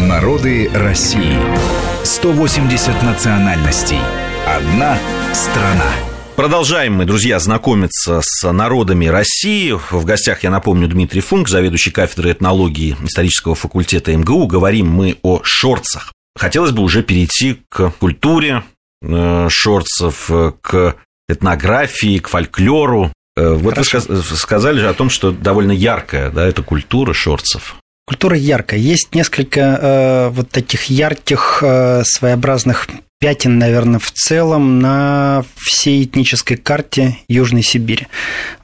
Народы России. 180 национальностей. Одна страна. Продолжаем мы, друзья, знакомиться с народами России. В гостях, я напомню, Дмитрий Функ, заведующий кафедрой этнологии исторического факультета МГУ. Говорим мы о шорцах. Хотелось бы уже перейти к культуре э, шорцев, к этнографии, к фольклору. Э, вот Хорошо. вы сказали же о том, что довольно яркая да, эта культура шорцев. Культура яркая. Есть несколько э, вот таких ярких, э, своеобразных пятен, наверное, в целом на всей этнической карте Южной Сибири.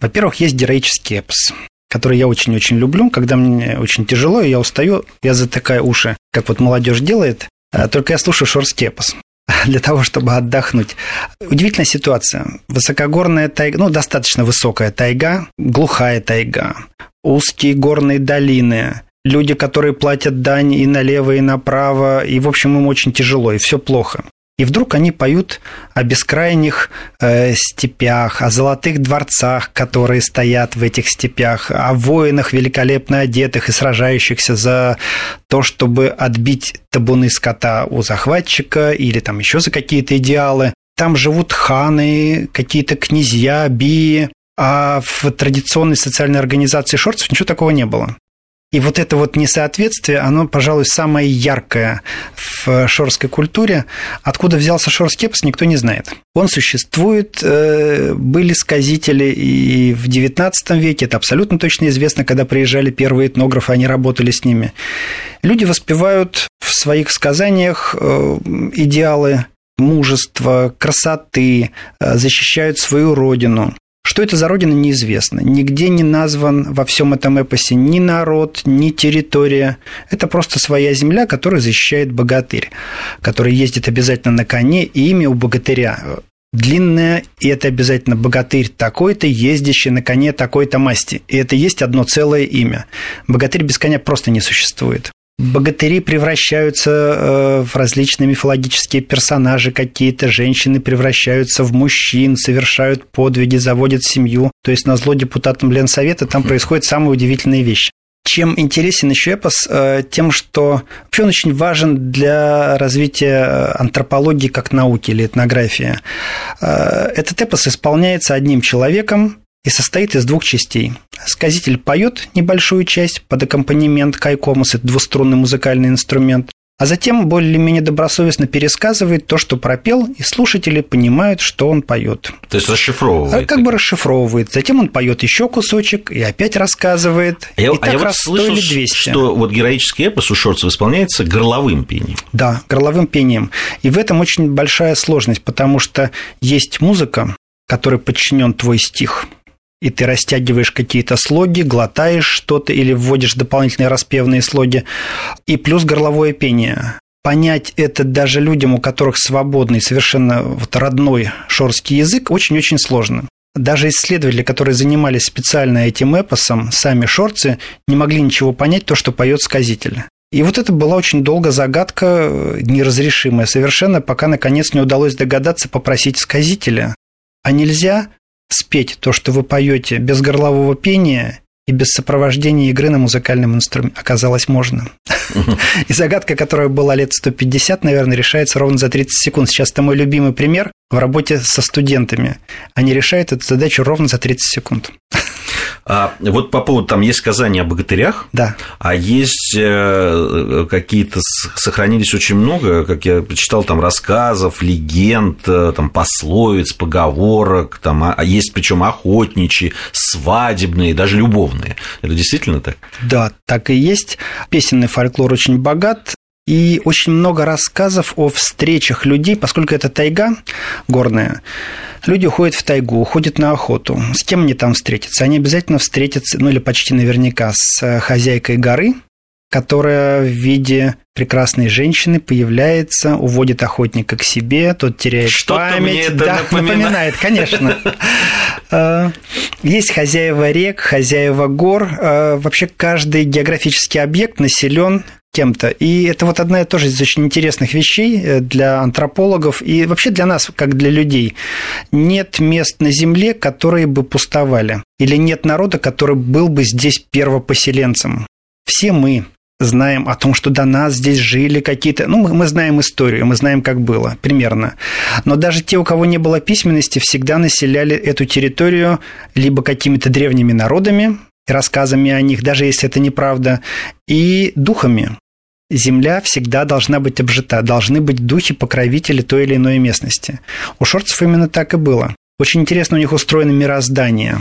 Во-первых, есть героический эпос который я очень-очень люблю, когда мне очень тяжело, и я устаю, я затыкаю уши, как вот молодежь делает, э, только я слушаю шорский эпос для того, чтобы отдохнуть. Удивительная ситуация. Высокогорная тайга, ну, достаточно высокая тайга, глухая тайга, узкие горные долины, люди, которые платят дань и налево, и направо, и, в общем, им очень тяжело, и все плохо. И вдруг они поют о бескрайних э, степях, о золотых дворцах, которые стоят в этих степях, о воинах великолепно одетых и сражающихся за то, чтобы отбить табуны скота у захватчика или там еще за какие-то идеалы. Там живут ханы, какие-то князья, бии, а в традиционной социальной организации шорцев ничего такого не было. И вот это вот несоответствие, оно, пожалуй, самое яркое в шорской культуре. Откуда взялся шорскепс, никто не знает. Он существует, э, были сказители и в XIX веке, это абсолютно точно известно, когда приезжали первые этнографы, они работали с ними. Люди воспевают в своих сказаниях э, идеалы мужества, красоты, э, защищают свою родину. Что это за родина, неизвестно. Нигде не назван во всем этом эпосе ни народ, ни территория. Это просто своя земля, которую защищает богатырь, который ездит обязательно на коне, и имя у богатыря длинное, и это обязательно богатырь такой-то, ездящий на коне такой-то масти. И это есть одно целое имя. Богатырь без коня просто не существует богатыри превращаются э, в различные мифологические персонажи какие-то, женщины превращаются в мужчин, совершают подвиги, заводят семью. То есть на зло депутатам Ленсовета там происходят самые удивительные вещи. Чем интересен еще эпос? Э, тем, что вообще он очень важен для развития э, антропологии как науки или этнографии. Этот эпос исполняется одним человеком, и состоит из двух частей. Сказитель поет небольшую часть под аккомпанемент кайкомус, это двуструнный музыкальный инструмент, а затем более-менее добросовестно пересказывает то, что пропел, и слушатели понимают, что он поет. То есть расшифровывает. А как бы расшифровывает. Затем он поет еще кусочек и опять рассказывает. А я, и а так я вот слышал, 200. что вот героический эпос у Шорцева исполняется горловым пением. Да, горловым пением. И в этом очень большая сложность, потому что есть музыка, которой подчинен твой стих – и ты растягиваешь какие-то слоги, глотаешь что-то или вводишь дополнительные распевные слоги, и плюс горловое пение. Понять это даже людям, у которых свободный, совершенно вот родной шорский язык, очень-очень сложно. Даже исследователи, которые занимались специально этим эпосом, сами шорцы, не могли ничего понять то, что поет сказитель. И вот это была очень долго загадка, неразрешимая совершенно, пока наконец не удалось догадаться попросить сказителя. А нельзя спеть то, что вы поете без горлового пения и без сопровождения игры на музыкальном инструменте оказалось можно. И загадка, которая была лет 150, наверное, решается ровно за 30 секунд. Сейчас это мой любимый пример в работе со студентами. Они решают эту задачу ровно за 30 секунд. А вот по поводу, там есть сказания о богатырях, да. а есть э, какие-то, сохранились очень много, как я почитал, там рассказов, легенд, э, там пословиц, поговорок, там, а, а есть причем охотничьи, свадебные, даже любовные. Это действительно так? Да, так и есть. Песенный фольклор очень богат и очень много рассказов о встречах людей, поскольку это тайга горная. Люди уходят в тайгу, уходят на охоту. С кем они там встретятся? Они обязательно встретятся, ну или почти наверняка, с хозяйкой горы, которая в виде прекрасной женщины появляется, уводит охотника к себе, тот теряет Что память. Мне это да, напоминает. напоминает, конечно. А, есть хозяева рек, хозяева гор. А, вообще каждый географический объект населен кем-то. И это вот одна тоже из очень интересных вещей э, для антропологов и вообще для нас, как для людей. Нет мест на Земле, которые бы пустовали. Или нет народа, который был бы здесь первопоселенцем. Все мы знаем о том, что до нас здесь жили какие-то... Ну, мы, мы знаем историю, мы знаем, как было, примерно. Но даже те, у кого не было письменности, всегда населяли эту территорию либо какими-то древними народами, рассказами о них, даже если это неправда, и духами. Земля всегда должна быть обжита, должны быть духи-покровители той или иной местности. У шорцев именно так и было. Очень интересно у них устроено мироздание.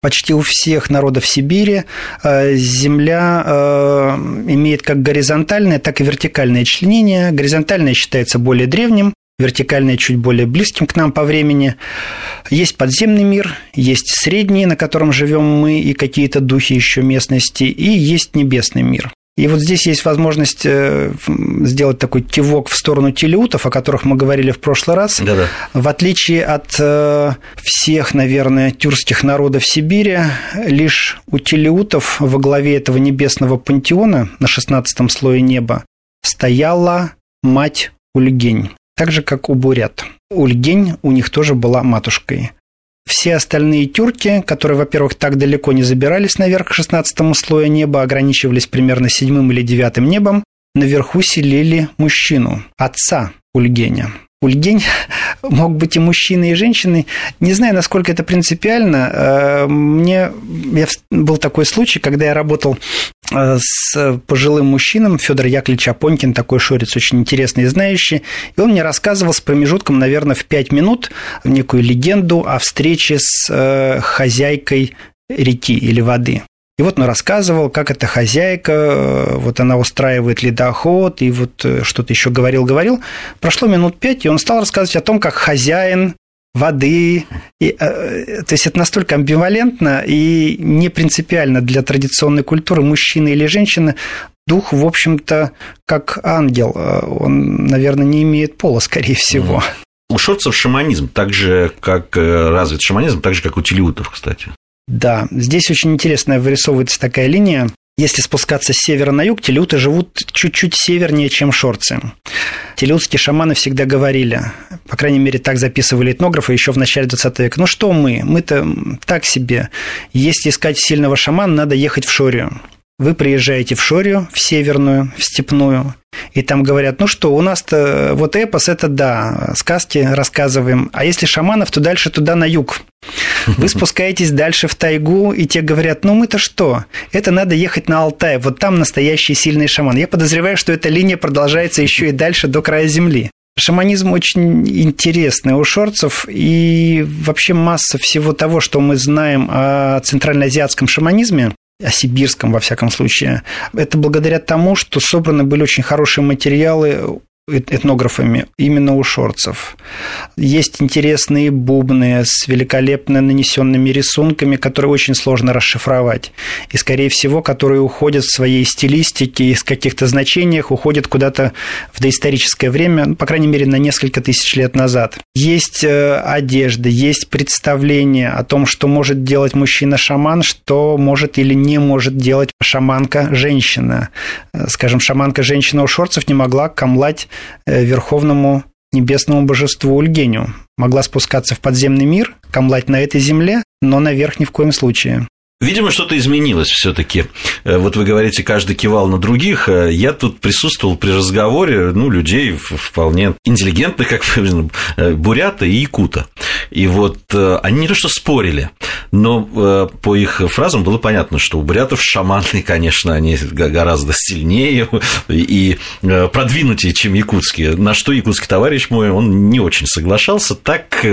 Почти у всех народов Сибири э, Земля э, имеет как горизонтальное, так и вертикальное членение. Горизонтальное считается более древним, вертикальное чуть более близким к нам по времени. Есть подземный мир, есть средний, на котором живем мы и какие-то духи еще местности, и есть небесный мир. И вот здесь есть возможность э, сделать такой кивок в сторону телеутов, о которых мы говорили в прошлый раз. Да-да. В отличие от э, всех, наверное, тюркских народов Сибири, лишь у телеутов во главе этого небесного пантеона на 16 слое неба стояла мать Ульгень, так же, как у бурят. Ульгень у них тоже была матушкой. Все остальные тюрки, которые, во-первых, так далеко не забирались наверх к 16 слою неба, ограничивались примерно седьмым или девятым небом, наверху селили мужчину, отца Ульгеня. Ульгень мог быть и мужчиной, и женщиной. Не знаю, насколько это принципиально. Э, мне был такой случай, когда я работал э, с пожилым мужчином, Федор Яковлевич Апонькин, такой шорец, очень интересный и знающий, и он мне рассказывал с промежутком, наверное, в пять минут некую легенду о встрече с э, хозяйкой реки или воды. И вот он рассказывал, как эта хозяйка, э, вот она устраивает ледоход, и вот э, что-то еще говорил-говорил. Прошло минут пять, и он стал рассказывать о том, как хозяин воды. И, э, то есть это настолько амбивалентно и не принципиально для традиционной культуры мужчина или женщина. Дух, в общем-то, как ангел. Он, наверное, не имеет пола, скорее всего. У шорцев шаманизм, так же, как развит шаманизм, так же, как у телеутов, кстати. Да, здесь очень интересная вырисовывается такая линия. Если спускаться с севера на юг, телюты живут чуть-чуть севернее, чем шорцы. Телютские шаманы всегда говорили, по крайней мере, так записывали этнографы еще в начале 20 века, ну что мы, мы-то так себе. Если искать сильного шамана, надо ехать в Шорию. Вы приезжаете в Шорию, в Северную, в Степную, и там говорят, ну что, у нас-то вот эпос, это да, сказки рассказываем, а если шаманов, то дальше туда на юг. Вы спускаетесь дальше в тайгу, и те говорят, ну мы-то что, это надо ехать на Алтай, вот там настоящий сильный шаман. Я подозреваю, что эта линия продолжается еще и дальше до края земли. Шаманизм очень интересный у шорцев, и вообще масса всего того, что мы знаем о центральноазиатском шаманизме, о сибирском, во всяком случае. Это благодаря тому, что собраны были очень хорошие материалы этнографами именно у шорцев. Есть интересные бубны с великолепно нанесенными рисунками, которые очень сложно расшифровать. И, скорее всего, которые уходят в своей стилистике и с каких-то значениях, уходят куда-то в доисторическое время, ну, по крайней мере, на несколько тысяч лет назад. Есть э, одежда, есть представление о том, что может делать мужчина-шаман, что может или не может делать шаманка-женщина. Э, скажем, шаманка-женщина у шорцев не могла камлать верховному небесному божеству Ульгеню. Могла спускаться в подземный мир, камлать на этой земле, но наверх ни в коем случае. Видимо, что-то изменилось все-таки. Э, вот вы говорите, каждый кивал на других. Э, я тут присутствовал при разговоре, ну, людей вполне интеллигентных, как э, бурята и якута. И вот они не то что спорили, но по их фразам было понятно, что у бурятов шаманы, конечно, они гораздо сильнее и продвинутее, чем якутские. На что якутский товарищ мой, он не очень соглашался, так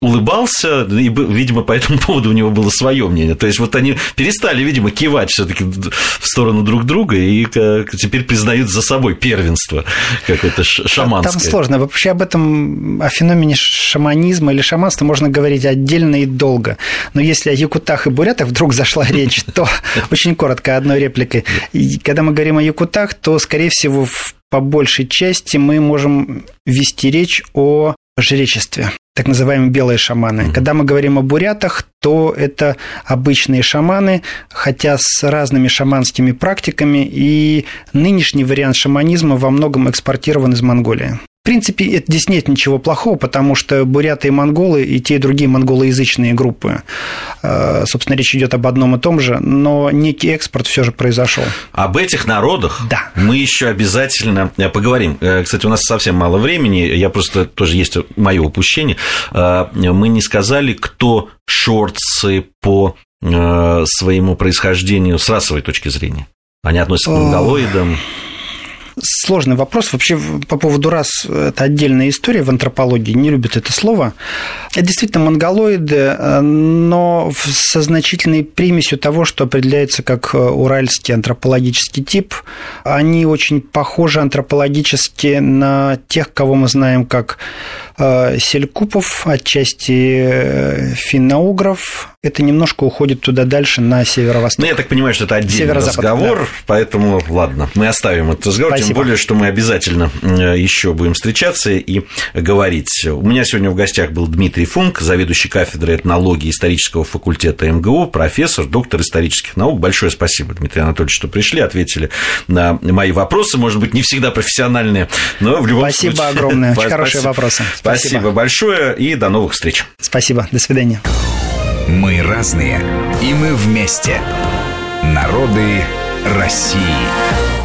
улыбался, и, видимо, по этому поводу у него было свое мнение. То есть, вот они перестали, видимо, кивать все-таки в сторону друг друга и теперь признают за собой первенство какое-то шаманское. Там сложно. Вообще об этом, о феномене шаманизма или шаманства можно говорить отдельно и долго. Но если о якутах и бурятах вдруг зашла речь, то очень коротко одной репликой. И когда мы говорим о якутах, то, скорее всего, по большей части мы можем вести речь о жречестве так называемые белые шаманы. Mm-hmm. Когда мы говорим о бурятах, то это обычные шаманы, хотя с разными шаманскими практиками, и нынешний вариант шаманизма во многом экспортирован из Монголии. В принципе, здесь нет ничего плохого, потому что буряты и монголы, и те, и другие монголоязычные группы. Э, собственно, речь идет об одном и том же, но некий экспорт все же произошел. Об этих народах да. мы еще обязательно э, поговорим. Э, кстати, у нас совсем мало времени, я просто тоже есть мое упущение. Мы не сказали, кто шорцы по своему происхождению с расовой точки зрения. Они относятся к монголоидам сложный вопрос. Вообще, по поводу рас, это отдельная история в антропологии, не любят это слово. Это действительно монголоиды, но со значительной примесью того, что определяется как уральский антропологический тип. Они очень похожи антропологически на тех, кого мы знаем как э, селькупов, отчасти э, финно-угров. Это немножко уходит туда дальше, на северо-восток. Ну, я так понимаю, что это отдельный разговор, да. поэтому, ладно, мы оставим этот разговор. Спасибо. Тем более, что мы обязательно э, еще будем встречаться и говорить. У меня сегодня в гостях был Дмитрий Функ, заведующий кафедрой этнологии исторического факультета МГУ, профессор, доктор исторических наук. Большое спасибо, Дмитрий Анатольевич, что пришли, ответили на мои вопросы. Может быть, не всегда профессиональные, но в любом спасибо случае... Спасибо огромное. Очень хорошие вопросы. Спасибо. спасибо большое и до новых встреч. Спасибо. До свидания. Мы разные, и мы вместе. Народы России.